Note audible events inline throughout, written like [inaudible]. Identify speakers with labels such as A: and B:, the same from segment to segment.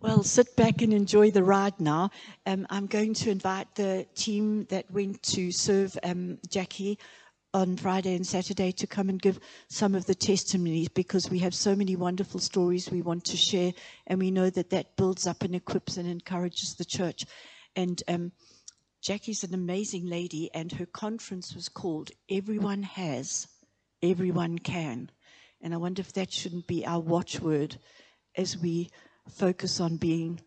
A: Well, sit back and enjoy the ride now. Um, I'm going to invite the team that went to serve um, Jackie on Friday and Saturday to come and give some of the testimonies because we have so many wonderful stories we want to share, and we know that that builds up and equips and encourages the church. And um, Jackie's an amazing lady, and her conference was called Everyone Has, Everyone Can. And I wonder if that shouldn't be our watchword as we focus on being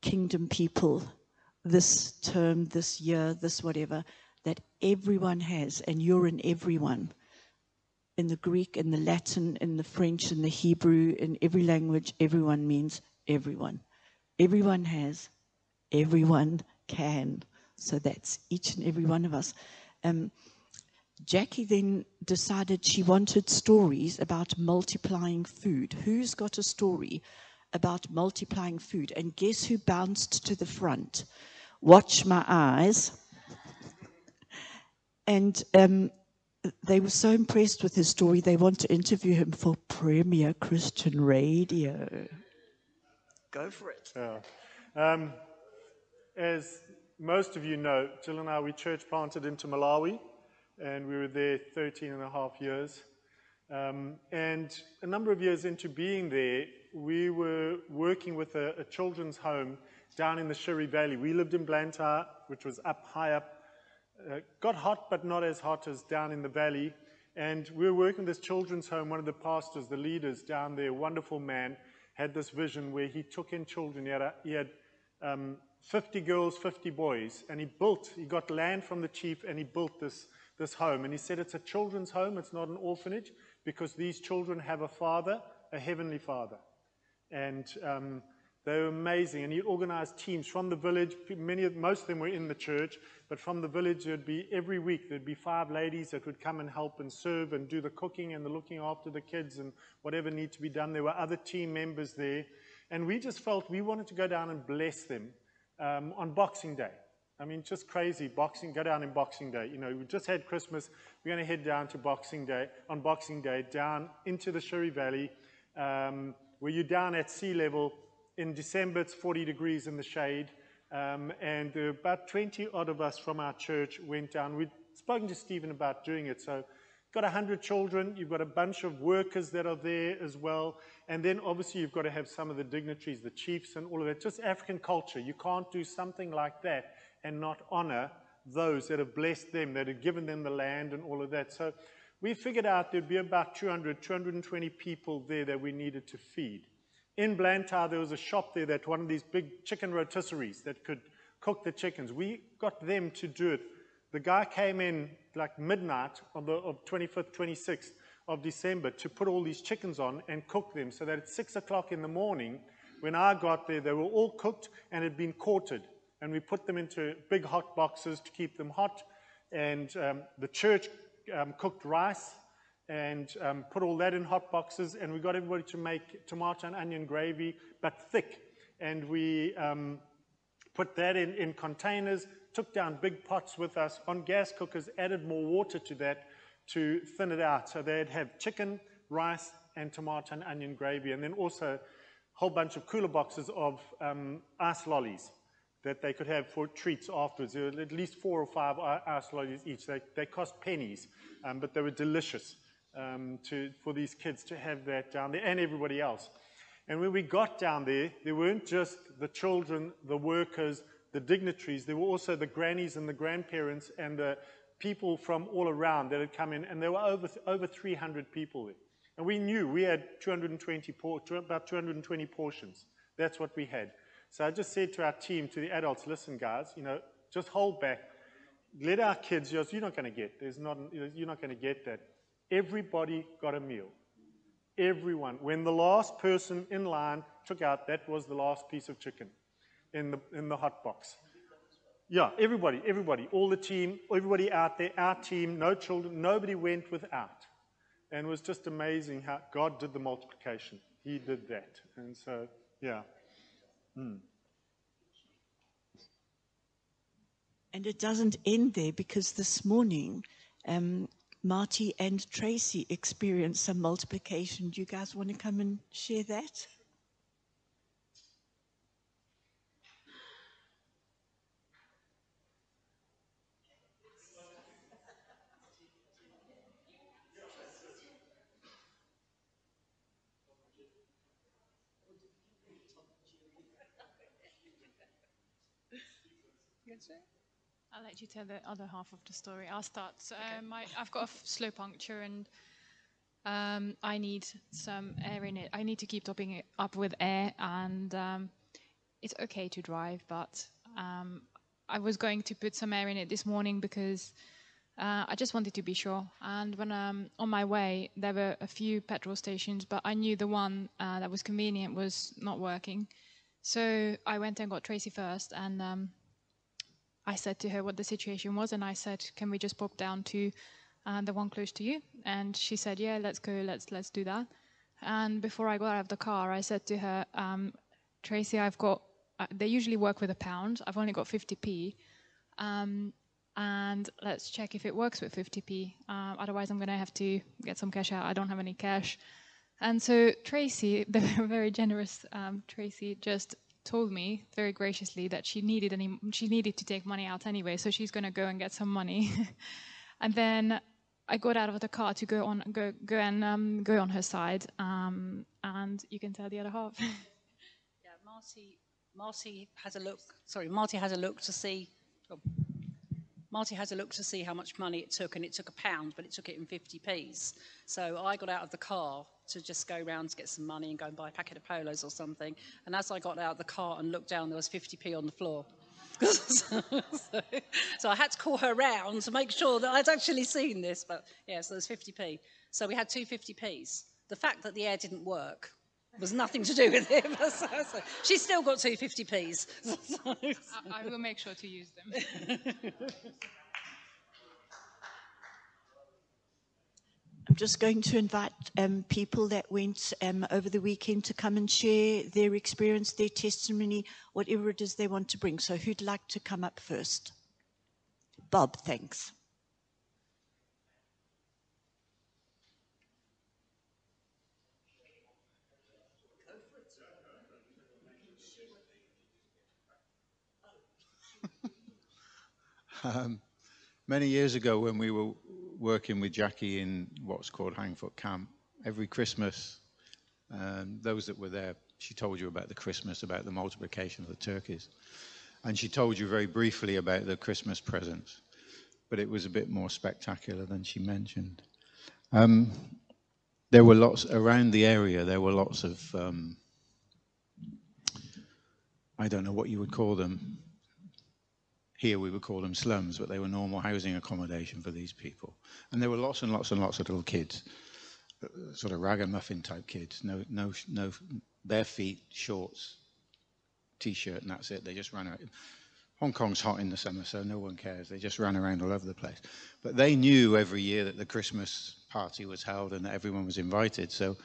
A: kingdom people this term, this year, this whatever that everyone has, and you're in everyone. In the Greek, in the Latin, in the French, in the Hebrew, in every language, everyone means everyone. Everyone has, everyone can. So that's each and every one of us. Um, Jackie then decided she wanted stories about multiplying food. Who's got a story about multiplying food? And guess who bounced to the front? Watch my eyes. And um, they were so impressed with his story, they want to interview him for Premier Christian Radio. Go for it.
B: Yeah. Um, as most of you know, Jill and I, we church planted into Malawi, and we were there 13 and a half years. Um, and a number of years into being there, we were working with a, a children's home down in the Shire Valley. We lived in Blantyre, which was up high up uh, got hot, but not as hot as down in the valley. And we were working with this children's home. One of the pastors, the leaders down there, wonderful man, had this vision where he took in children. He had, a, he had um, 50 girls, 50 boys, and he built, he got land from the chief and he built this, this home. And he said it's a children's home, it's not an orphanage, because these children have a father, a heavenly father. And um, they were amazing. And he organized teams from the village. Many, most of them were in the church, but from the village, there'd be every week, there'd be five ladies that would come and help and serve and do the cooking and the looking after the kids and whatever needed to be done. There were other team members there. And we just felt we wanted to go down and bless them um, on Boxing Day. I mean, just crazy. Boxing, go down in Boxing Day. You know, we just had Christmas. We're going to head down to Boxing Day, on Boxing Day, down into the Shire Valley, um, where you're down at sea level in December, it's 40 degrees in the shade. Um, and about 20 odd of us from our church went down. We'd spoken to Stephen about doing it. So, got 100 children. You've got a bunch of workers that are there as well. And then, obviously, you've got to have some of the dignitaries, the chiefs, and all of that. Just African culture. You can't do something like that and not honor those that have blessed them, that have given them the land and all of that. So, we figured out there'd be about 200, 220 people there that we needed to feed. In Blantyre, there was a shop there that one of these big chicken rotisseries that could cook the chickens. We got them to do it. The guy came in like midnight on the of 25th, 26th of December to put all these chickens on and cook them so that at 6 o'clock in the morning, when I got there, they were all cooked and had been quartered. And we put them into big hot boxes to keep them hot. And um, the church um, cooked rice and um, put all that in hot boxes. And we got everybody to make tomato and onion gravy, but thick. And we um, put that in, in containers, took down big pots with us on gas cookers, added more water to that to thin it out. So they'd have chicken, rice, and tomato and onion gravy. And then also a whole bunch of cooler boxes of um, ice lollies that they could have for treats afterwards. There were at least four or five ice lollies each. They, they cost pennies, um, but they were delicious um, to, for these kids to have that down there and everybody else. And when we got down there, there weren't just the children, the workers, the dignitaries, there were also the grannies and the grandparents and the people from all around that had come in, and there were over, over 300 people there. And we knew we had 220 about 220 portions. That's what we had. So I just said to our team, to the adults, listen, guys, you know, just hold back. Let our kids, you're not going to get. There's not, you're not going to get that. Everybody got a meal. Everyone. When the last person in line took out, that was the last piece of chicken in the, in the hot box. Yeah, everybody, everybody, all the team, everybody out there, our team, no children, nobody went without. And it was just amazing how God did the multiplication. He did that. And so, yeah. Mm.
A: And it doesn't end there because this morning um, Marty and Tracy experienced some multiplication. Do you guys want to come and share that?
C: I'll let you tell the other half of the story. I'll start. So, uh, my, I've got a f- slow puncture and um, I need some air in it. I need to keep topping it up with air, and um, it's okay to drive, but um, I was going to put some air in it this morning because uh, I just wanted to be sure. And when um, on my way, there were a few petrol stations, but I knew the one uh, that was convenient was not working. So I went and got Tracy first, and um, I said to her what the situation was, and I said, "Can we just pop down to uh, the one close to you?" And she said, "Yeah, let's go. Let's let's do that." And before I got out of the car, I said to her, um, "Tracy, I've got. Uh, they usually work with a pound. I've only got 50p, um, and let's check if it works with 50p. Uh, otherwise, I'm going to have to get some cash out. I don't have any cash." And so Tracy, [laughs] the very generous um, Tracy, just told me very graciously that she needed any she needed to take money out anyway, so she's going to go and get some money. [laughs] and then I got out of the car to go on go go and um, go on her side, um, and you can tell the other half. [laughs]
D: yeah, Marty Marty has a look. Sorry, Marty has a look to see. Oh, Marty has a look to see how much money it took, and it took a pound, but it took it in 50p's. So I got out of the car to just go round to get some money and go and buy a packet of polos or something. And as I got out of the car and looked down, there was 50p on the floor. so, [laughs] so, I had to call her round to make sure that I'd actually seen this. But yeah, so there's 50p. So we had two 50p's. The fact that the air didn't work was nothing to do with it. [laughs] so, so she's still got two 50p's. [laughs]
C: I, I will make sure to use them.
A: I'm just going to invite um, people that went um, over the weekend to come and share their experience, their testimony, whatever it is they want to bring. So, who'd like to come up first? Bob, thanks. [laughs]
E: um, many years ago, when we were working with Jackie in what's called Hang Fook Camp. Every Christmas, um, those that were there, she told you about the Christmas, about the multiplication of the turkeys. And she told you very briefly about the Christmas presents, but it was a bit more spectacular than she mentioned. Um, there were lots around the area, there were lots of, um, I don't know what you would call them, here we would call them slums, but they were normal housing accommodation for these people. And there were lots and lots and lots of little kids, uh, sort of ragamuffin type kids, no, no, no, bare feet, shorts, t-shirt, and that's it. They just ran around. Hong Kong's hot in the summer, so no one cares. They just ran around all over the place. But they knew every year that the Christmas party was held and that everyone was invited. So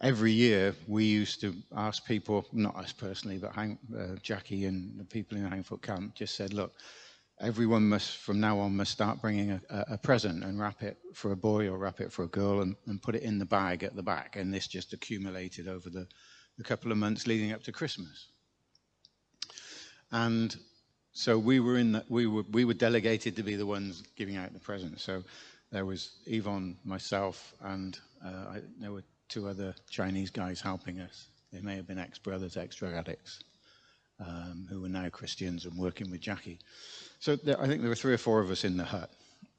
E: every year we used to ask people, not us personally, but Hang, uh, Jackie and the people in the Hang Fook Camp just said, look, everyone must, from now on, must start bringing a, a, present and wrap it for a boy or wrap it for a girl and, and, put it in the bag at the back. And this just accumulated over the, the couple of months leading up to Christmas. And so we were in that, we were, we were delegated to be the ones giving out the presents. So there was Yvonne, myself, and uh, I, there were two other Chinese guys helping us. They may have been ex-brothers, ex-drug addicts, um, who were now Christians and working with Jackie. So there, I think there were three or four of us in the hut,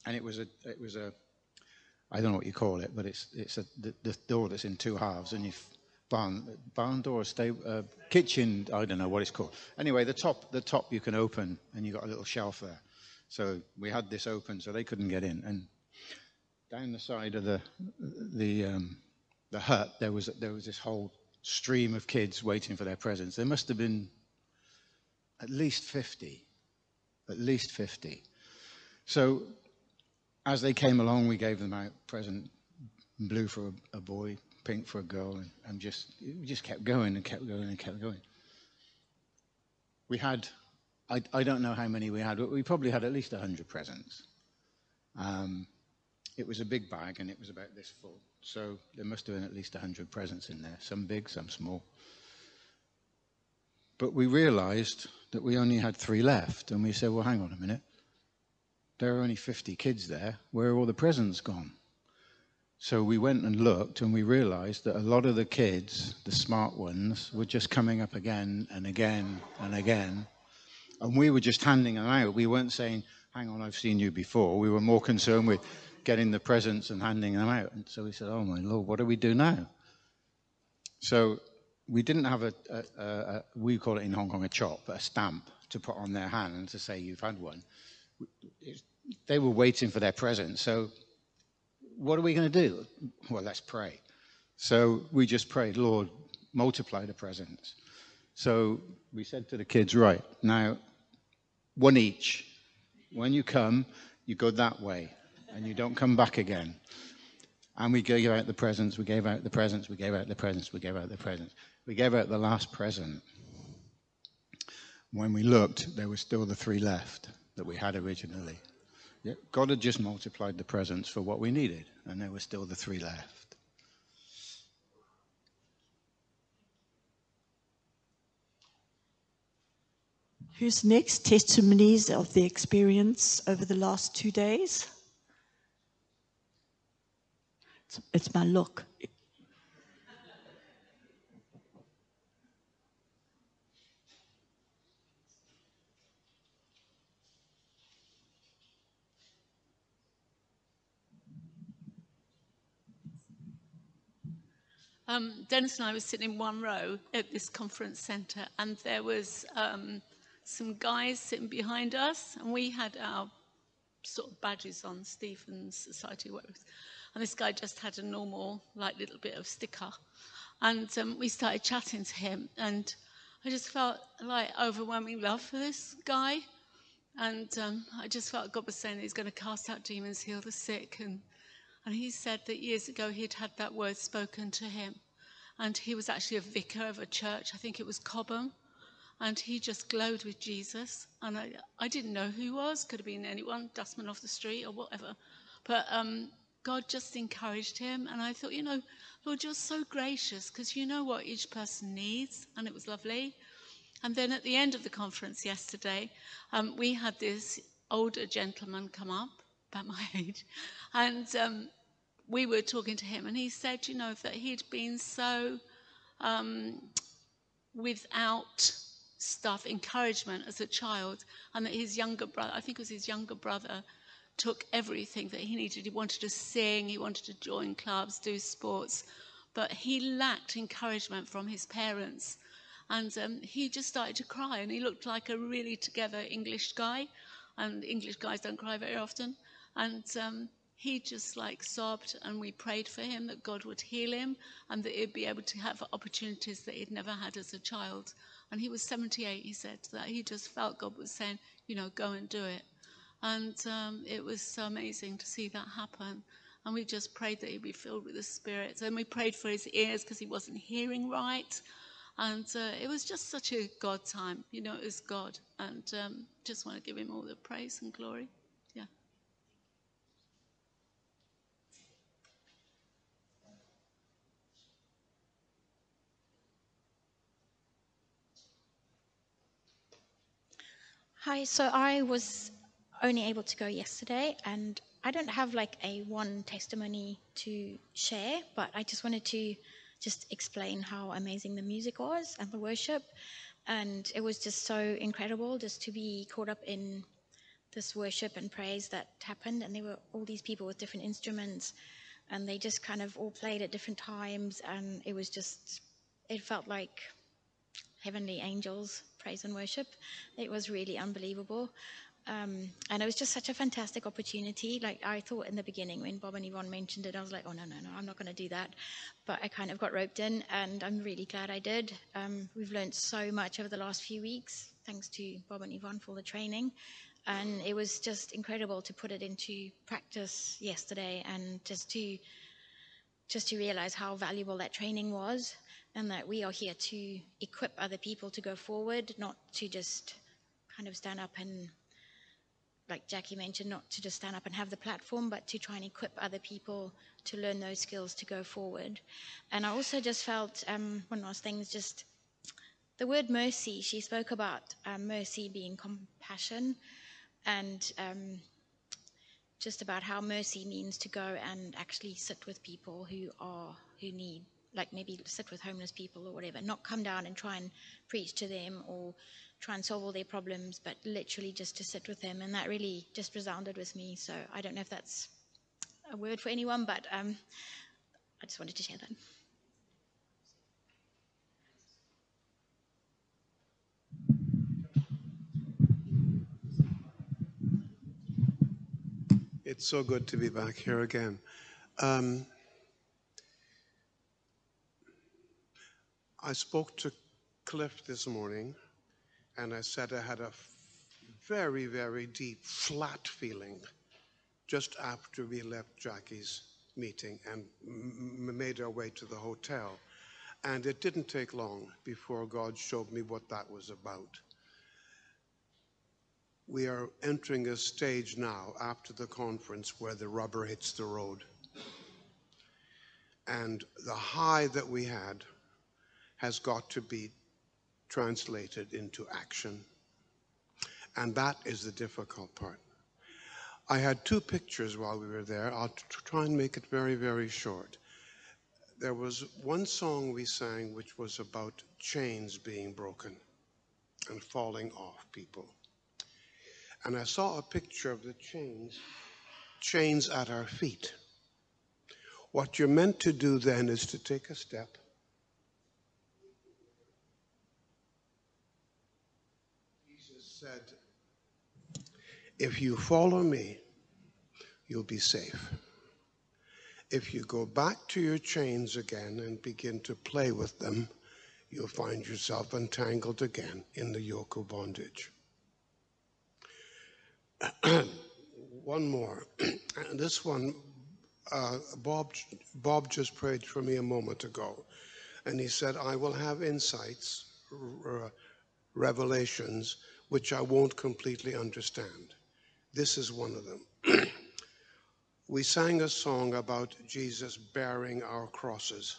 E: and it was a, it was a, I don't know what you call it, but it's it's a the, the door that's in two halves, and you barn barn door, stay, uh, kitchen, I don't know what it's called. Anyway, the top the top you can open, and you got a little shelf there. So we had this open, so they couldn't get in, and down the side of the the um, the hut, there was, there was this whole stream of kids waiting for their presents. There must have been at least 50. At least 50. So as they came along, we gave them out present blue for a, a boy, pink for a girl, and, and just, we just kept going and kept going and kept going. We had, I, I don't know how many we had, but we probably had at least 100 presents. Um, it was a big bag and it was about this full. So there must have been at least 100 presents in there, some big, some small. But we realized that we only had three left. And we said, well, hang on a minute. There are only 50 kids there. Where are all the presents gone? So we went and looked and we realized that a lot of the kids, the smart ones, were just coming up again and again and again. And we were just handing them out. We weren't saying, hang on, I've seen you before. We were more concerned with getting the presents and handing them out. And so we said, oh my Lord, what do we do now? So we didn't have a, a, a, a we call it in Hong Kong a chop, a stamp to put on their hand to say you've had one. They were waiting for their present. So what are we going to do? Well, let's pray. So we just prayed, Lord, multiply the presents. So we said to the kids, right, now, one each. When you come, you go that way and you don't come back again. And we gave out the presents, we gave out the presents, we gave out the presents, we gave out the presents. We gave out the last present. When we looked, there were still the three left that we had originally. God had just multiplied the presents for what we needed, and there were still the three left.
A: Who's next? Testimonies of the experience over the last two days? It's, it's my look.
F: Um, Dennis and I were sitting in one row at this conference centre, and there was um, some guys sitting behind us, and we had our sort of badges on, Stephen's Society, whatever. And this guy just had a normal, like, little bit of sticker. And um, we started chatting to him, and I just felt like overwhelming love for this guy. And um, I just felt God was saying he's going to cast out demons, heal the sick, and and he said that years ago he'd had that word spoken to him. And he was actually a vicar of a church, I think it was Cobham. And he just glowed with Jesus. And I, I didn't know who he was, could have been anyone, dustman off the street or whatever. But um, God just encouraged him. And I thought, you know, Lord, you're so gracious because you know what each person needs. And it was lovely. And then at the end of the conference yesterday, um, we had this older gentleman come up, about my [laughs] age, and um, we were talking to him, and he said, you know, that he'd been so um, without stuff, encouragement as a child, and that his younger brother, I think it was his younger brother, took everything that he needed. He wanted to sing, he wanted to join clubs, do sports, but he lacked encouragement from his parents. And um, he just started to cry, and he looked like a really together English guy. And English guys don't cry very often. And um, he just like sobbed and we prayed for him that God would heal him and that he'd be able to have opportunities that he'd never had as a child. And he was 78, he said that he just felt God was saying, you know, go and do it. And um, it was so amazing to see that happen. And we just prayed that he'd be filled with the Spirit. And we prayed for his ears because he wasn't hearing right. And uh, it was just such a God time. You know, it was God. And um, just want to give him all the praise and glory. Yeah.
G: Hi, so I was only able to go yesterday, and I don't have like a one testimony to share, but I just wanted to just explain how amazing the music was and the worship. And it was just so incredible just to be caught up in this worship and praise that happened. And there were all these people with different instruments, and they just kind of all played at different times. And it was just, it felt like heavenly angels praise and worship. It was really unbelievable. Um, and it was just such a fantastic opportunity. Like I thought in the beginning when Bob and Yvonne mentioned it, I was like, oh no, no, no, I'm not going to do that. But I kind of got roped in, and I'm really glad I did. Um, we've learned so much over the last few weeks, thanks to Bob and Yvonne for the training. And it was just incredible to put it into practice yesterday, and just to just to realize how valuable that training was and that we are here to equip other people to go forward, not to just kind of stand up and, like Jackie mentioned, not to just stand up and have the platform, but to try and equip other people to learn those skills to go forward. And I also just felt um, one last thing is just the word mercy. She spoke about um, mercy being compassion, and um, just about how mercy means to go and actually sit with people who are who need like maybe sit with homeless people or whatever, not come down and try and preach to them or try and solve all their problems, but literally just to sit with them. And that really just resounded with me. So I don't know if that's a word for anyone, but um, I just wanted to share that.
H: It's so good to be back here again. Um, I spoke to Cliff this morning, and I said I had a very, very deep, flat feeling just after we left Jackie's meeting and made our way to the hotel. And it didn't take long before God showed me what that was about we are entering a stage now after the conference where the rubber hits the road. And the high that we had has got to be translated into action. And that is the difficult part. I had two pictures while we were there. I'll try and make it very, very short. There was one song we sang which was about chains being broken and falling off people and I saw a picture of the chains, chains at our feet. What you're meant to do then is to take a step. Jesus said, If you follow me, you'll be safe. If you go back to your chains again and begin to play with them, you'll find yourself entangled again in the yoke of bondage. [clears throat] one more. [clears throat] this one, uh, Bob, Bob just prayed for me a moment ago, and he said, I will have insights, r- revelations, which I won't completely understand. This is one of them. [clears throat] we sang a song about Jesus bearing our crosses.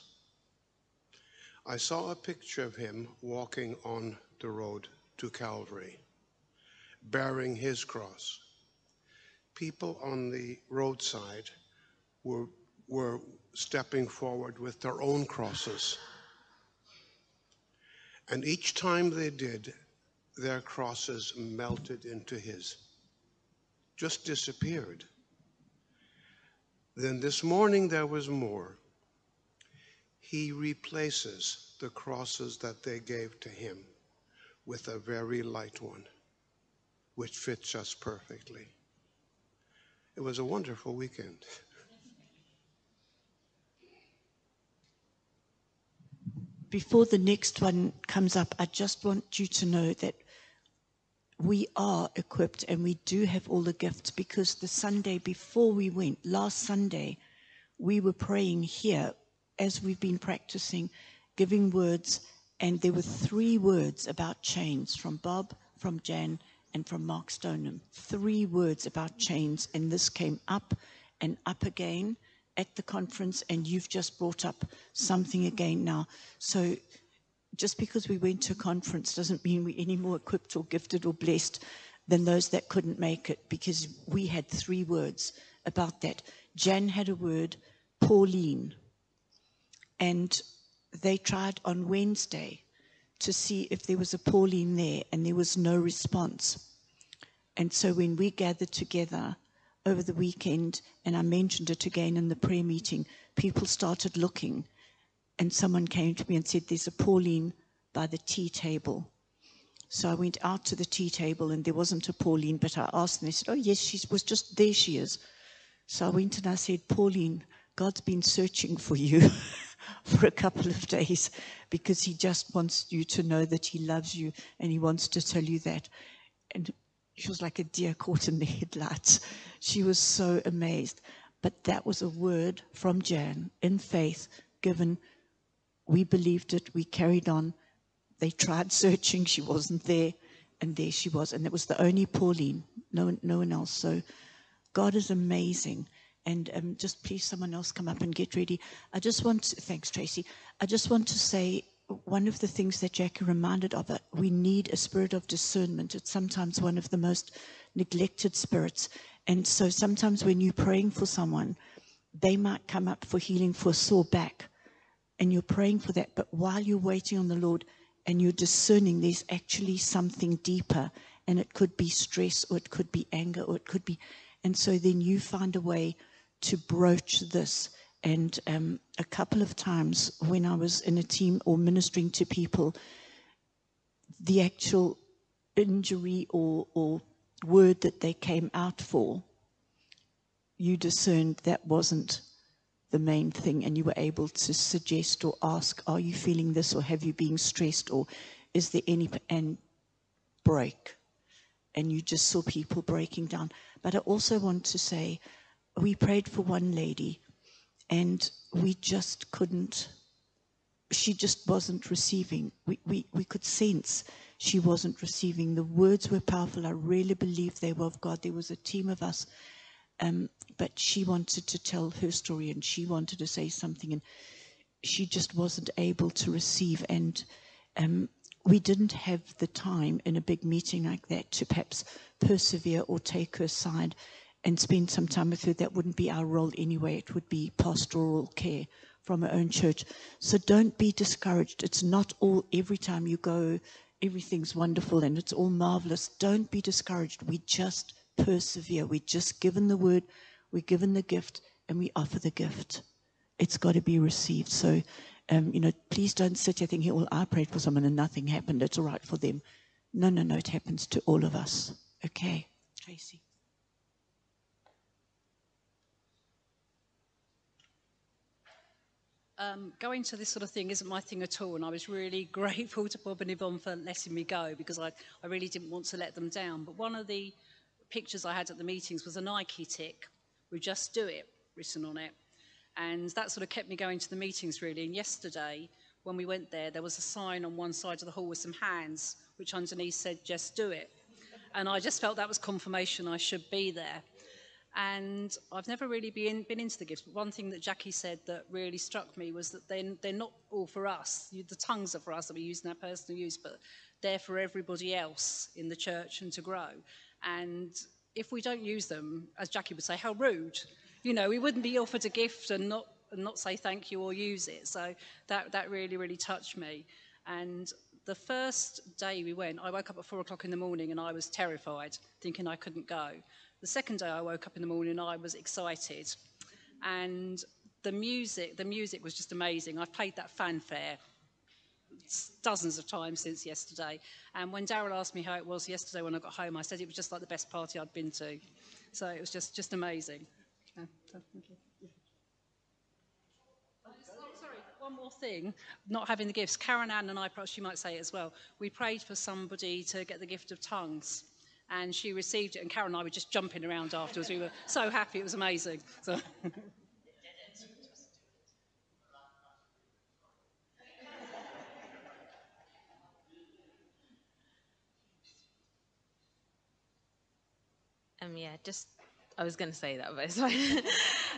H: I saw a picture of him walking on the road to Calvary bearing his cross. People on the roadside were, were stepping forward with their own crosses. And each time they did, their crosses melted into his, just disappeared. Then this morning there was more. He replaces the crosses that they gave to him with a very light one which fits us perfectly. It was a wonderful weekend.
A: Before the next one comes up, I just want you to know that we are equipped and we do have all the gifts because the Sunday before we went, last Sunday, we were praying here as we've been practicing, giving words, and there were three words about chains from Bob, from Jan, and from Mark Stoneham. Three words about chains, and this came up and up again at the conference, and you've just brought up something again now. So just because we went to a conference doesn't mean we're any more equipped or gifted or blessed than those that couldn't make it, because we had three words about that. Jan had a word, Pauline, and they tried on Wednesday to see if there was a Pauline there, and there was no response. And so when we gathered together over the weekend, and I mentioned it again in the prayer meeting, people started looking, and someone came to me and said, There's a Pauline by the tea table. So I went out to the tea table, and there wasn't a Pauline, but I asked them, they said, Oh, yes, she was just there, she is. So I went and I said, Pauline, God's been searching for you. [laughs] for a couple of days because he just wants you to know that he loves you and he wants to tell you that. And she was like a deer caught in the headlights. She was so amazed. But that was a word from Jan in faith given. We believed it. We carried on. They tried searching. She wasn't there. And there she was. And it was the only Pauline, no, no one else. So God is amazing. And um, just please, someone else come up and get ready. I just want to, thanks, Tracy. I just want to say one of the things that Jackie reminded of it, we need a spirit of discernment. It's sometimes one of the most neglected spirits. And so sometimes when you're praying for someone, they might come up for healing for a sore back. And you're praying for that. But while you're waiting on the Lord and you're discerning, there's actually something deeper, and it could be stress, or it could be anger, or it could be. And so then you find a way to broach this. And um, a couple of times when I was in a team or ministering to people, the actual injury or, or word that they came out for, you discerned that wasn't the main thing and you were able to suggest or ask, are you feeling this or have you been stressed or is there any, and break. And you just saw people breaking down. But I also want to say, we prayed for one lady and we just couldn't, she just wasn't receiving. We, we, we could sense she wasn't receiving. The words were powerful. I really believe they were of God. There was a team of us um, but she wanted to tell her story and she wanted to say something and she just wasn't able to receive. And um, we didn't have the time in a big meeting like that to perhaps persevere or take her side and spend some time with her. That wouldn't be our role anyway. It would be pastoral care from our own church. So don't be discouraged. It's not all every time you go, everything's wonderful and it's all marvelous. Don't be discouraged. We just persevere. We're just given the word, we're given the gift, and we offer the gift. It's got to be received. So, um, you know, please don't sit here thinking, well, I prayed for someone and nothing happened. It's all right for them. No, no, no. It happens to all of us. Okay, Tracy.
D: Um, going to this sort of thing isn't my thing at all, and I was really [laughs] grateful to Bob and Yvonne for letting me go because I, I really didn't want to let them down. But one of the pictures I had at the meetings was a Nike tick with Just Do It written on it. And that sort of kept me going to the meetings really. And yesterday, when we went there, there was a sign on one side of the hall with some hands, which underneath said, Just Do It. And I just felt that was confirmation I should be there. And I've never really been, been into the gifts, but one thing that Jackie said that really struck me was that they're, they're not all for us. The tongues are for us that we use in our personal use, but they're for everybody else in the church and to grow. And if we don't use them, as Jackie would say, how rude. You know, we wouldn't be offered a gift and not, and not say thank you or use it. So that, that really, really touched me. And the first day we went, I woke up at four o'clock in the morning and I was terrified, thinking I couldn't go. The second day I woke up in the morning, I was excited. And the music, the music was just amazing. I've played that fanfare dozens of times since yesterday. And when Daryl asked me how it was yesterday when I got home, I said it was just like the best party I'd been to. So it was just, just amazing. Uh, so, sorry, one more thing, not having the gifts. Karen Ann and I, perhaps you might say it as well, we prayed for somebody to get the gift of tongues. And she received it, and Karen and I were just jumping around afterwards. We were so happy, it was amazing. So. [laughs]
I: Um, yeah, just I was going to say that, but it's [laughs] fine.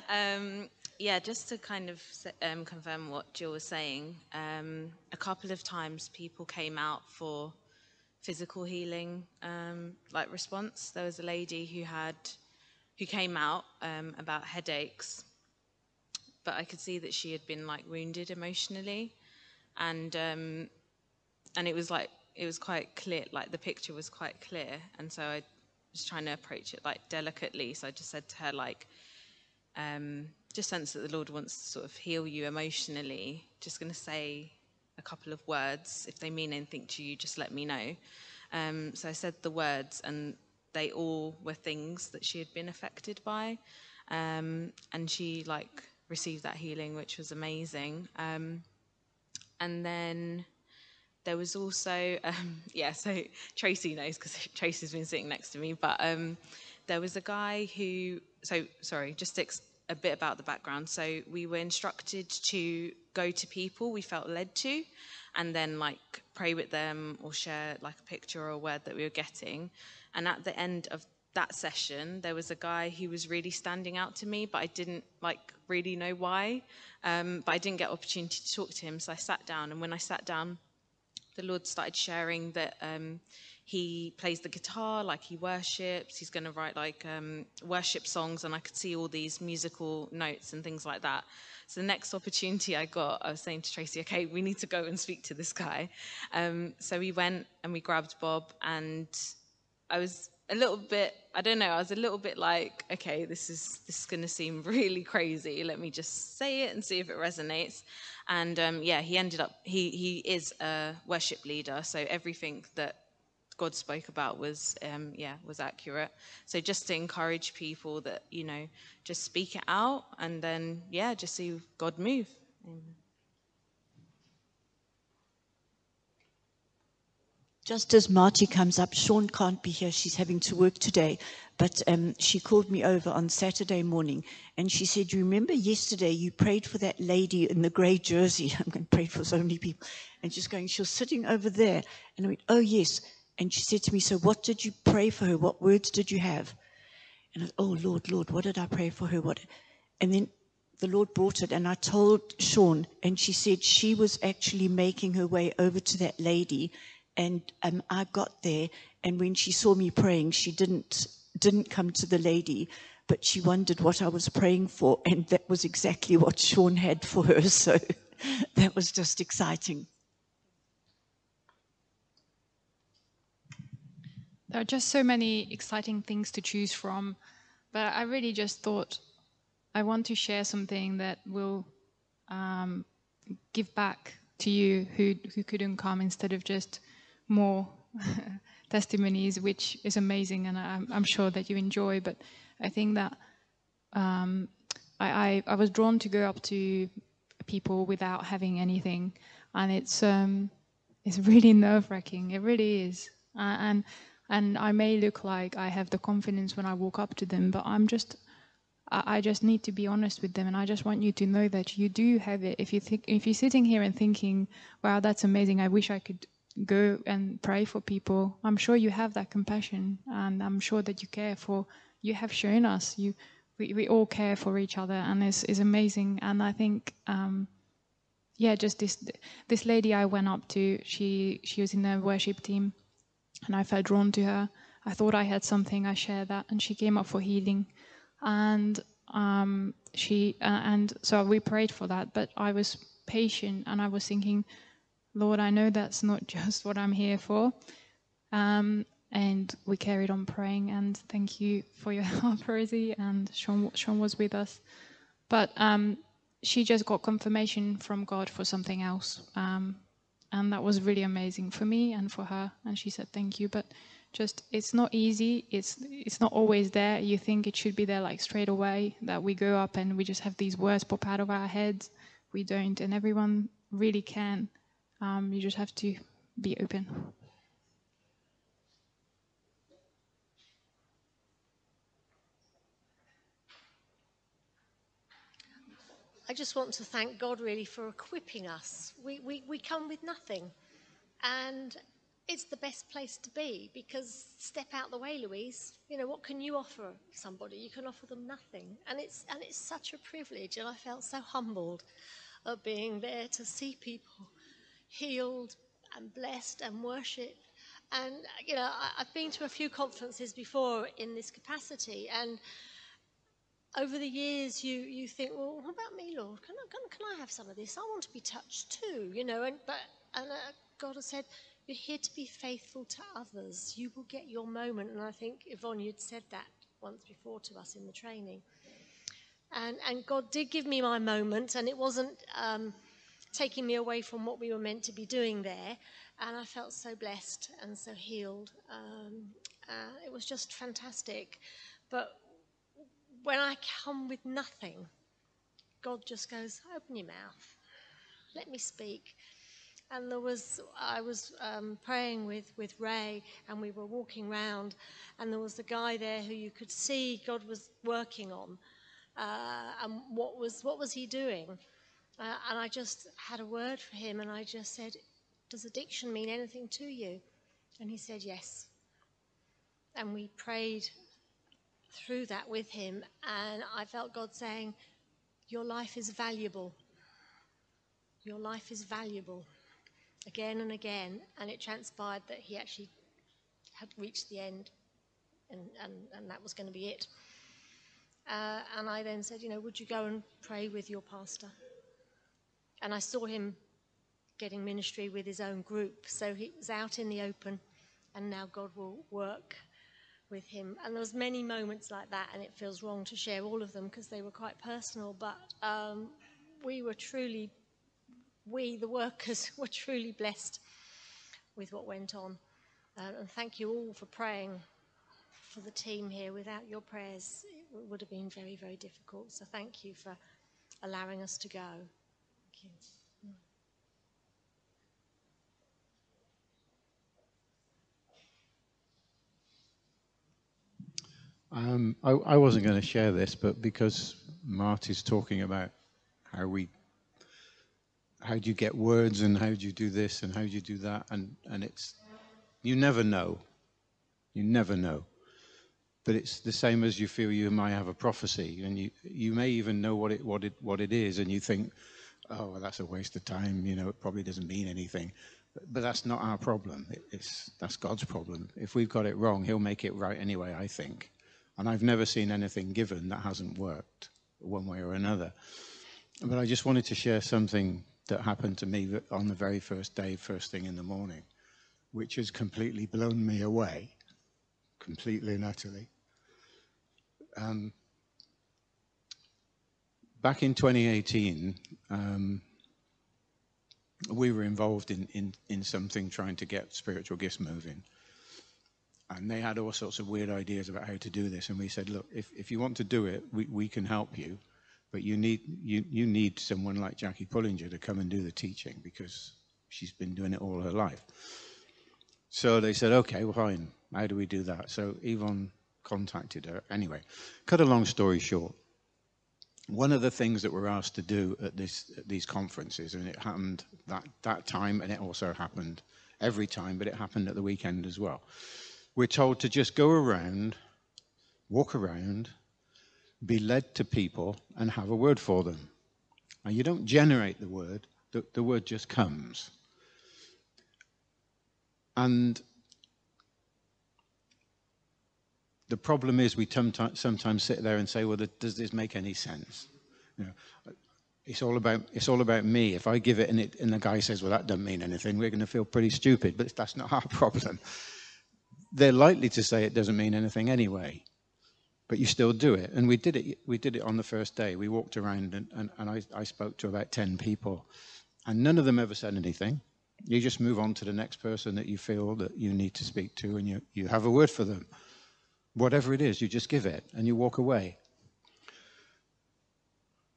I: um, yeah, just to kind of um, confirm what Jill was saying, um, a couple of times people came out for physical healing, um, like response. There was a lady who had who came out um, about headaches, but I could see that she had been like wounded emotionally, and um, and it was like it was quite clear, like the picture was quite clear, and so I was trying to approach it like delicately. So I just said to her, like, um, just sense that the Lord wants to sort of heal you emotionally. Just going to say a couple of words. If they mean anything to you, just let me know. Um, so I said the words, and they all were things that she had been affected by. Um, and she like received that healing, which was amazing. Um, and then there was also, um, [laughs] yeah, so Tracy knows because [laughs] Tracy's been sitting next to me, but um, there was a guy who, so sorry, just ex- a bit about the background. So we were instructed to go to people we felt led to and then like pray with them or share like a picture or a word that we were getting. And at the end of that session, there was a guy who was really standing out to me, but I didn't like really know why. Um, but I didn't get opportunity to talk to him, so I sat down. And when I sat down, the Lord started sharing that um, he plays the guitar, like he worships. He's going to write like um, worship songs, and I could see all these musical notes and things like that. So the next opportunity I got, I was saying to Tracy, okay, we need to go and speak to this guy. Um, so we went and we grabbed Bob, and I was a little bit, I don't know, I was a little bit like, okay, this is this is going to seem [laughs] really crazy. Let me just say it and see if it resonates. And um, yeah, he ended up, he he is a worship leader, so everything that God spoke about was, um, yeah, was accurate. So just to encourage people that, you know, just speak it out and then, yeah, just see God move. Amen.
A: Just as Marty comes up, Sean can't be here. She's having to work today. But um, she called me over on Saturday morning and she said, You remember yesterday you prayed for that lady in the grey jersey? [laughs] I'm going to pray for so many people. And she's going, She was sitting over there. And I went, Oh, yes. And she said to me, So what did you pray for her? What words did you have? And I, said, oh, Lord, Lord, what did I pray for her? What? And then the Lord brought it, and I told Sean, and she said she was actually making her way over to that lady. And um, I got there, and when she saw me praying, she didn't didn't come to the lady, but she wondered what I was praying for, and that was exactly what Sean had for her. [laughs] So that was just exciting.
C: There are just so many exciting things to choose from, but I really just thought I want to share something that will um, give back to you who who couldn't come instead of just more [laughs] testimonies, which is amazing, and I'm, I'm, sure that you enjoy. But I think that um, I, I, I was drawn to go up to people without having anything, and it's um, it's really [laughs] nerve wracking. It really is, uh, and and I may look like I have the confidence when I walk up to them, but I'm just I just need to be honest with them, and I just want you to know that you do have it. If you think, if you're sitting here and thinking, "Wow, that's amazing! I wish I could go and pray for people," I'm sure you have that compassion, and I'm sure that you care for. You have shown us you. We, we all care for each other, and it's, it's amazing. And I think, um, yeah, just this this lady I went up to, she she was in the worship team, and I felt drawn to her. I thought I had something. I shared that, and she came up for healing, and um, she uh, and so we prayed for that. But I was patient, and I was thinking, Lord, I know that's not [laughs] just what I'm here for. Um, and we carried on praying, and thank you for your [laughs] help, Rosie, and Sean, Sean was with us. But um, she just got confirmation from God for something else. Um, and that was really amazing for me and for her and she said thank you but just it's not easy it's it's not always there you think it should be there like straight away that we go up and we just have these words pop out of our heads we don't and everyone really can um, you just have to be open
J: I just want to thank God really for equipping us. We, we, we come with nothing. And it's the best place to be because step out the way, Louise. You know, what can you offer somebody? You can offer them nothing. And it's, and it's such a privilege. And I felt so humbled of being there to see people healed and blessed and worshipped. And, you know, I've been to a few conferences before in this capacity. And over the years you, you think, well, what about me, Lord? Can I, can, can I have some of this? I want to be touched too, you know. And, but, and uh, God has said, you're here to be faithful to others. You will get your moment. And I think Yvonne, you'd said that once before to us in the training. And, and God did give me my moment, and it wasn't um, taking me away from what we were meant to be doing there. And I felt so blessed and so healed. Um, uh, it was just fantastic. But when I come with nothing, God just goes, open your mouth. Let me speak. And there was, I was um, praying with, with Ray, and we were walking round, and there was a guy there who you could see God was working on. Uh, and what was, what was he doing? Uh, and I just had a word for him, and I just said, Does addiction mean anything to you? And he said, Yes. And we prayed through that with him, and I felt God saying, Your life is valuable. Your life is valuable. Again and again. And it transpired that he actually had reached the end, and, and, and that was going to be it. Uh, and I then said, you know, would you go and pray with your pastor? And I saw him getting ministry with his own group. So he was out in the open, and now God will work with him. And there was many moments like that, and it feels wrong to share all of them because they were quite personal. But um, we were truly, we the workers [laughs] were truly blessed with what went on. Uh, and thank you all for praying for the team here. Without your prayers, it would have been very, very difficult. So thank you for allowing us to go. You.
E: Um, I, I, wasn't going to share this, but because Marty's talking about how we, how do you get words and how do you do this and how do you do that, and and it's, you never know, you never know, but it's the same as you feel you might have a prophecy, and you you may even know what it what it what it is, and you think, oh, well, that's a waste of time, you know, it probably doesn't mean anything. But, but that's not our problem. It, it's that's God's problem. If we've got it wrong, He'll make it right anyway. I think. And I've never seen anything given that hasn't worked one way or another. But I just wanted to share something that happened to me on the very first day, first thing in the morning, which has completely blown me away, completely and utterly. Um, back in 2018, um, we were involved in, in, in something trying to get spiritual gifts moving and they had all sorts of weird ideas about how to do this. And we said, look, if, if you want to do it, we, we can help you, but you need you, you need someone like Jackie Pullinger to come and do the teaching because she's been doing it all her life. So they said, okay, well, fine. How do we do that? So Yvonne contacted her. Anyway, cut a long story short. One of the things that we're asked to do at, this, at these conferences, and it happened that, that time, and it also happened every time, but it happened at the weekend as well we're told to just go around, walk around, be led to people, and have a word for them. Now, you don't generate the word, the, the word just comes. And the problem is we sometimes sit there and say, well, does this make any sense? You know, it's all about it's all about me. If I give it and, it and the guy says, well, that doesn't mean anything, we're going to feel pretty stupid. But that's not our [laughs] problem they're likely to say it doesn't mean anything anyway. But you still do it. And we did it, we did it on the first day. We walked around and, and, and I, I spoke to about 10 people. And none of them ever said anything. You just move on to the next person that you feel that you need to speak to and you, you have a word for them. Whatever it is, you just give it and you walk away.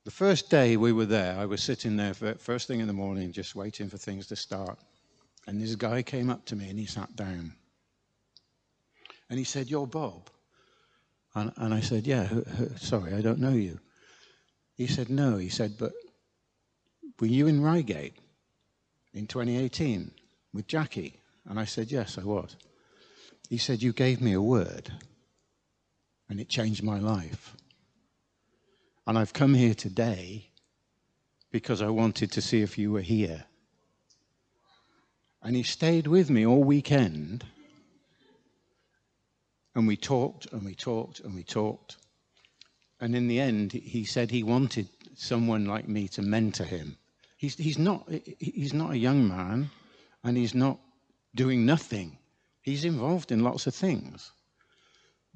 E: The first day we were there, I was sitting there first thing in the morning, just waiting for things to start. And this guy came up to me and he sat down. And he said, You're Bob. And, and I said, Yeah, sorry, I don't know you. He said, No. He said, But were you in Reigate in 2018 with Jackie? And I said, Yes, I was. He said, You gave me a word, and it changed my life. And I've come here today because I wanted to see if you were here. And he stayed with me all weekend and we talked and we talked and we talked. And in the end, he said he wanted someone like me to mentor him. He's, he's, not, he's not a young man and he's not doing nothing. He's involved in lots of things.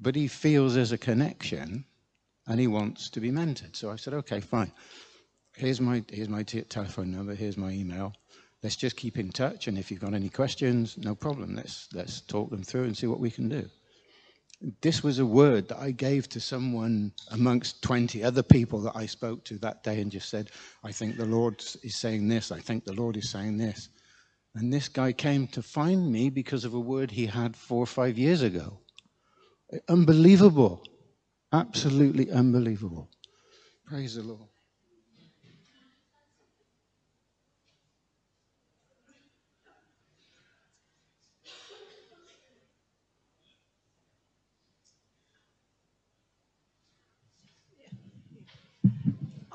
E: But he feels there's a connection and he wants to be mentored. So I said, okay, fine. Here's my, here's my t- telephone number, here's my email. Let's just keep in touch. And if you've got any questions, no problem. Let's, let's talk them through and see what we can do this was a word that I gave to someone amongst 20 other people that I spoke to that day and just said, I think the Lord is saying this, I think the Lord is saying this. And this guy came to find me because of a word he had four or five years ago. Unbelievable. Absolutely unbelievable. Praise the Lord.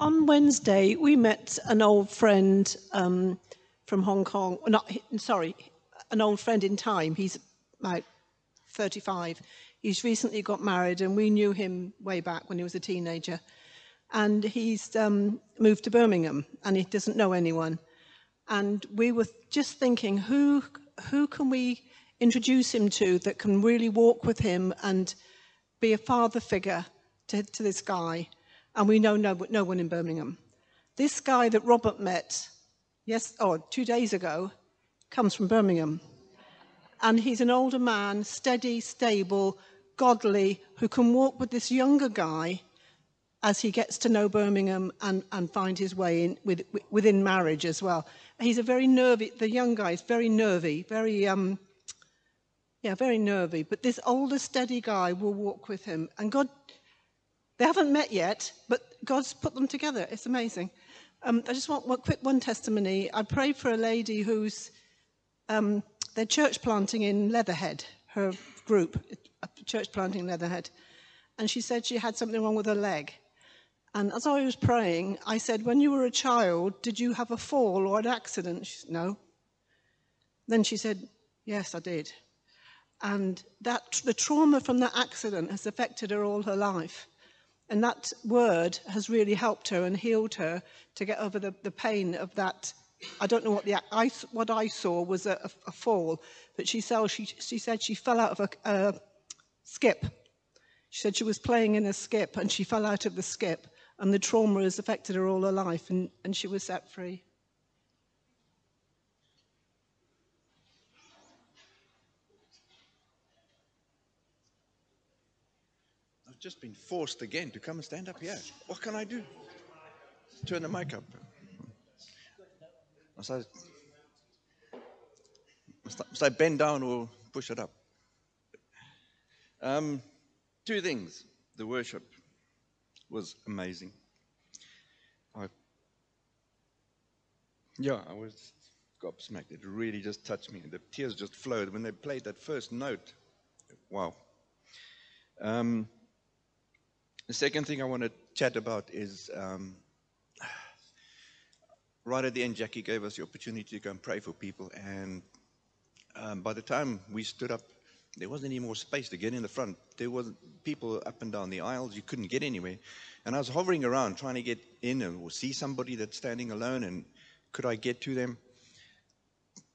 K: on Wednesday, we met an old friend um, from Hong Kong. Not, sorry, an old friend in time. He's about 35. He's recently got married, and we knew him way back when he was a teenager. And he's um, moved to Birmingham, and he doesn't know anyone. And we were just thinking, who who can we introduce him to that can really walk with him and be a father figure to, to this guy? And we know no, no one in Birmingham. This guy that Robert met, yes, oh, two days ago, comes from Birmingham. And he's an older man, steady, stable, godly, who can walk with this younger guy as he gets to know Birmingham and, and find his way in with, within marriage as well. He's a very nervy, the young guy is very nervy, very, um, yeah, very nervy. But this older, steady guy will walk with him. And God, they haven't met yet, but God's put them together. It's amazing. Um, I just want one quick one testimony. I prayed for a lady who's um, they're church planting in Leatherhead, her group, church planting Leatherhead. And she said she had something wrong with her leg. And as I was praying, I said, When you were a child, did you have a fall or an accident? She said, No. Then she said, Yes, I did. And that, the trauma from that accident has affected her all her life. And that word has really helped her and healed her to get over the, the pain of that. I don't know what the I, what I saw was a, a fall, but she, said she, she said she fell out of a, a skip. She said she was playing in a skip and she fell out of the skip and the trauma has affected her all her life, and, and she was set free.
L: I've just been forced again to come and stand up here. What can I do? Turn the mic up. Must I, must I bend down or push it up? Um, two things the worship was amazing. I, yeah, I was gobsmacked. It really just touched me. The tears just flowed when they played that first note. Wow. Um, the second thing I want to chat about is um, right at the end, Jackie gave us the opportunity to go and pray for people. And um, by the time we stood up, there wasn't any more space to get in the front. There was people up and down the aisles. You couldn't get anywhere. And I was hovering around trying to get in or see somebody that's standing alone and could I get to them?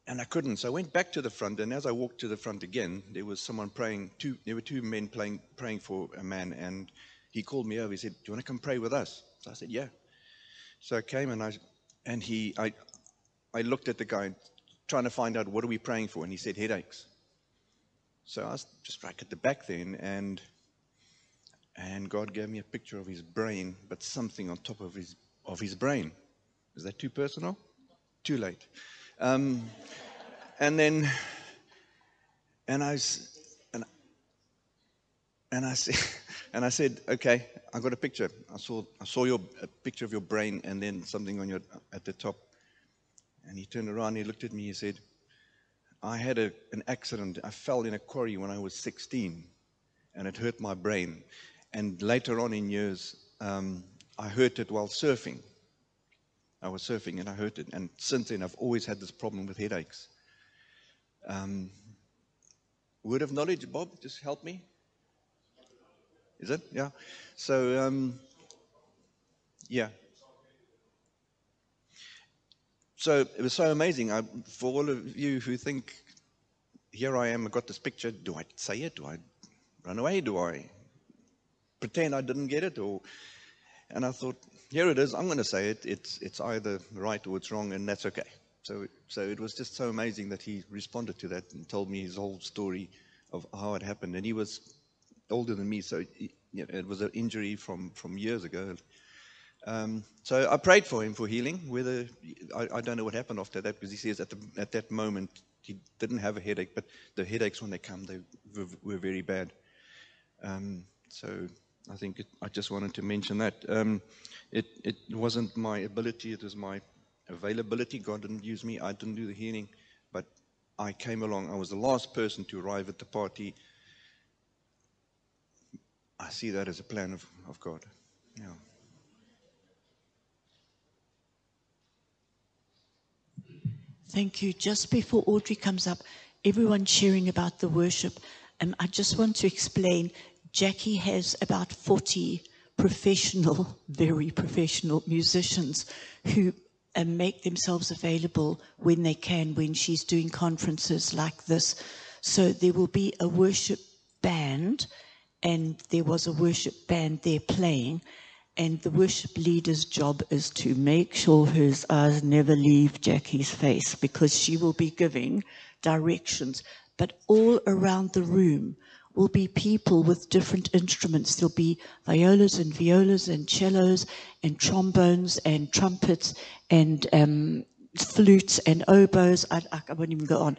L: And I couldn't. So I went back to the front. And as I walked to the front again, there was someone praying. Two, there were two men playing, praying for a man. And he called me over. He said, Do you want to come pray with us? So I said, Yeah. So I came and I, and he, I, I looked at the guy trying to find out what are we praying for. And he said, Headaches. So I was just right at the back then, and and God gave me a picture of his brain, but something on top of his of his brain. Is that too personal? Too late. Um, and then, and I and and I said, [laughs] and I said, okay, I got a picture. I saw I saw your a picture of your brain, and then something on your at the top. And he turned around, he looked at me, he said, I had a, an accident. I fell in a quarry when I was 16, and it hurt my brain. And later on in years, um, I hurt it while surfing. I was surfing and I hurt it. And since then, I've always had this problem with headaches. Um, word of knowledge, Bob, just help me. Is it? Yeah. So, um, yeah, so it was so amazing. I, for all of you who think, here I am, I got this picture, do I say it? Do I run away? Do I pretend I didn't get it? Or, and I thought, here it is, I'm going to say it. It's, it's either right or it's wrong, and that's okay. So, so it was just so amazing that he responded to that and told me his whole story of how it happened. And he was older than me, so he, you know, it was an injury from, from years ago. Um, so I prayed for him for healing. Whether I, I, don't know what happened after that because he says at, the, at that moment he didn't have a headache, but the headaches when they come they were, were very bad. Um, so I think it, I just wanted to mention that. Um, it, it wasn't my ability; it was my availability. God didn't use me. I didn't do the healing, but I came along. I was the last person to arrive at the party. I see that as a plan of, of God. Yeah.
A: Thank you. Just before Audrey comes up, everyone sharing about the worship. Um, I just want to explain Jackie has about 40 professional, [laughs] very professional musicians who um, make themselves available when they can, when she's doing conferences like this. So there will be a worship band, and there was a worship band there playing. And the worship leader's job is to make sure his eyes never leave Jackie's face because she will be giving directions. But all around the room will be people with different instruments. There'll be violas and violas and cellos and trombones and trumpets and um, flutes and oboes. I, I won't even go on.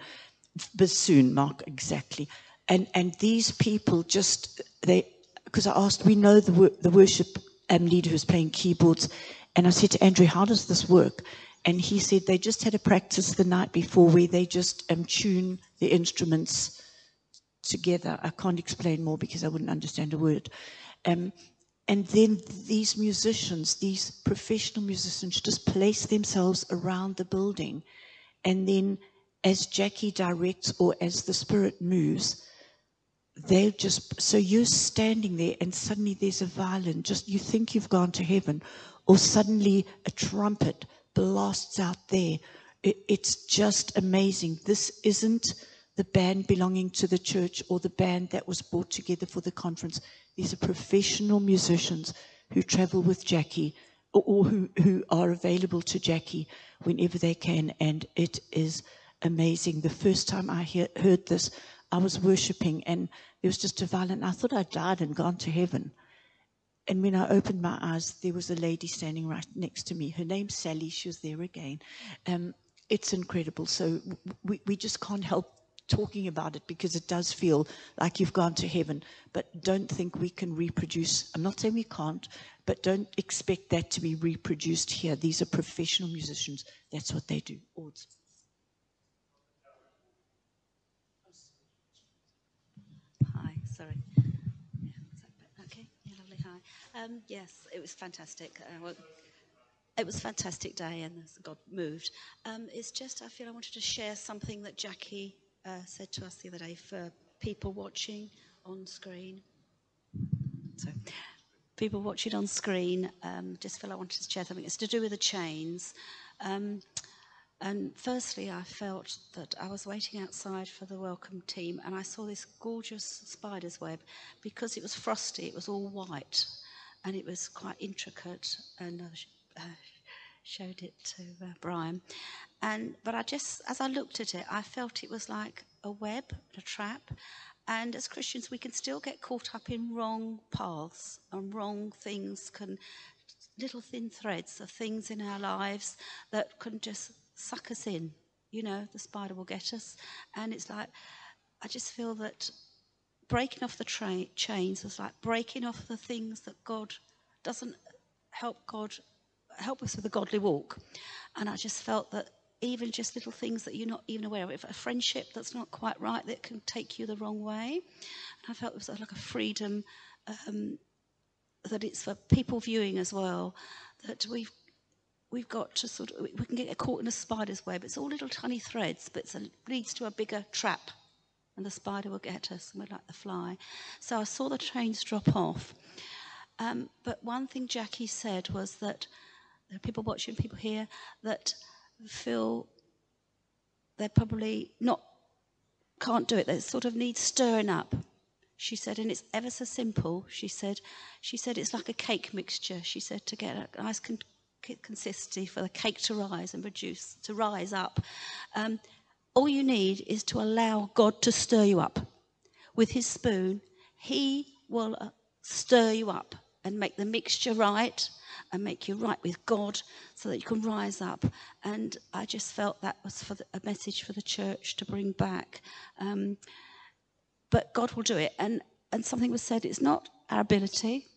A: Bassoon, Mark, exactly. And, and these people just, they, because I asked, we know the, the worship um, leader who's playing keyboards. And I said to Andrew, how does this work? And he said they just had a practice the night before where they just um, tune the instruments together. I can't explain more because I wouldn't understand a word. Um, and then these musicians, these professional musicians, just place themselves around the building. And then as Jackie directs or as the spirit moves, they're just so you're standing there and suddenly there's a violin just you think you've gone to heaven or suddenly a trumpet blasts out there. It, it's just amazing. This isn't the band belonging to the church or the band that was brought together for the conference. These are professional musicians who travel with jackie or, or who, who are available to jackie whenever they can and it is amazing. The first time i hear, heard this I was worshipping and there was just a violent, I thought I'd died and gone to heaven. And when I opened my eyes, there was a lady standing right next to me. Her name's Sally. She was there again. Um, it's incredible. So we, we just can't help talking about it because it does feel like you've gone to heaven. But don't think we can reproduce. I'm not saying we can't, but don't expect that to be reproduced here. These are professional musicians. That's what they do. Ords.
M: Sorry. okay, yeah, lovely. Hi. Um, yes, it was fantastic. Uh, well, it was a fantastic day, and God moved. Um, it's just I feel I wanted to share something that Jackie uh, said to us the other day for people watching on screen. So, people watching on screen, um, just feel I wanted to share something. It's to do with the chains. Um, and firstly, I felt that I was waiting outside for the welcome team and I saw this gorgeous spider's web. Because it was frosty, it was all white and it was quite intricate. And I uh, showed it to uh, Brian. And, but I just, as I looked at it, I felt it was like a web, a trap. And as Christians, we can still get caught up in wrong paths and wrong things can, little thin threads of things in our lives that can just suck us in. You know, the spider will get us. And it's like, I just feel that breaking off the tra- chains is like breaking off the things that God doesn't help God help us with a godly walk. And I just felt that even just little things that you're not even aware of, a friendship that's not quite right that can take you the wrong way. And I felt it was like a freedom um, that it's for people viewing as well that we've we've got to sort of, we can get caught in a spider's web. It's all little tiny threads, but it leads to a bigger trap. And the spider will get us, and we're like the fly. So I saw the trains drop off. Um, but one thing Jackie said was that there are people watching, people here, that feel they're probably not, can't do it. They sort of need stirring up. She said, and it's ever so simple. She said, she said it's like a cake mixture. She said to get a nice con- consistency for the cake to rise and produce, to rise up. Um, all you need is to allow God to stir you up. With his spoon, he will uh, stir you up and make the mixture right and make you right with God so that you can rise up. And I just felt that was for the, a message for the church to bring back. Um, but God will do it. And, and something was said it's not our ability,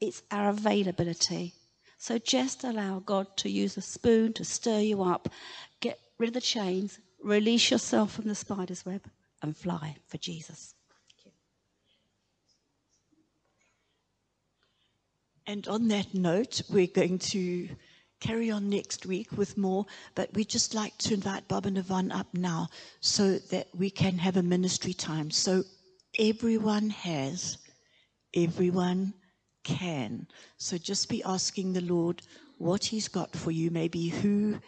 M: it's our availability. So just allow God to use a spoon to stir you up, get rid of the chains, release yourself from the spider's web, and fly for Jesus.
A: And on that note, we're going to carry on next week with more, but we'd just like to invite Bob and Yvonne up now so that we can have a ministry time. So everyone has, everyone can. So just be asking the Lord what He's got for you, maybe who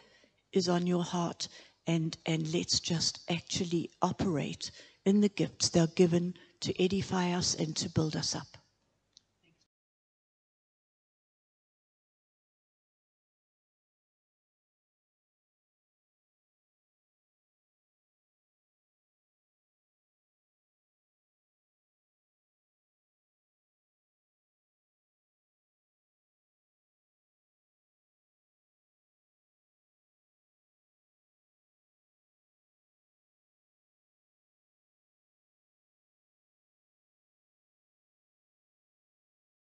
A: is on your heart, and, and let's just actually operate in the gifts they're given to edify us and to build us up.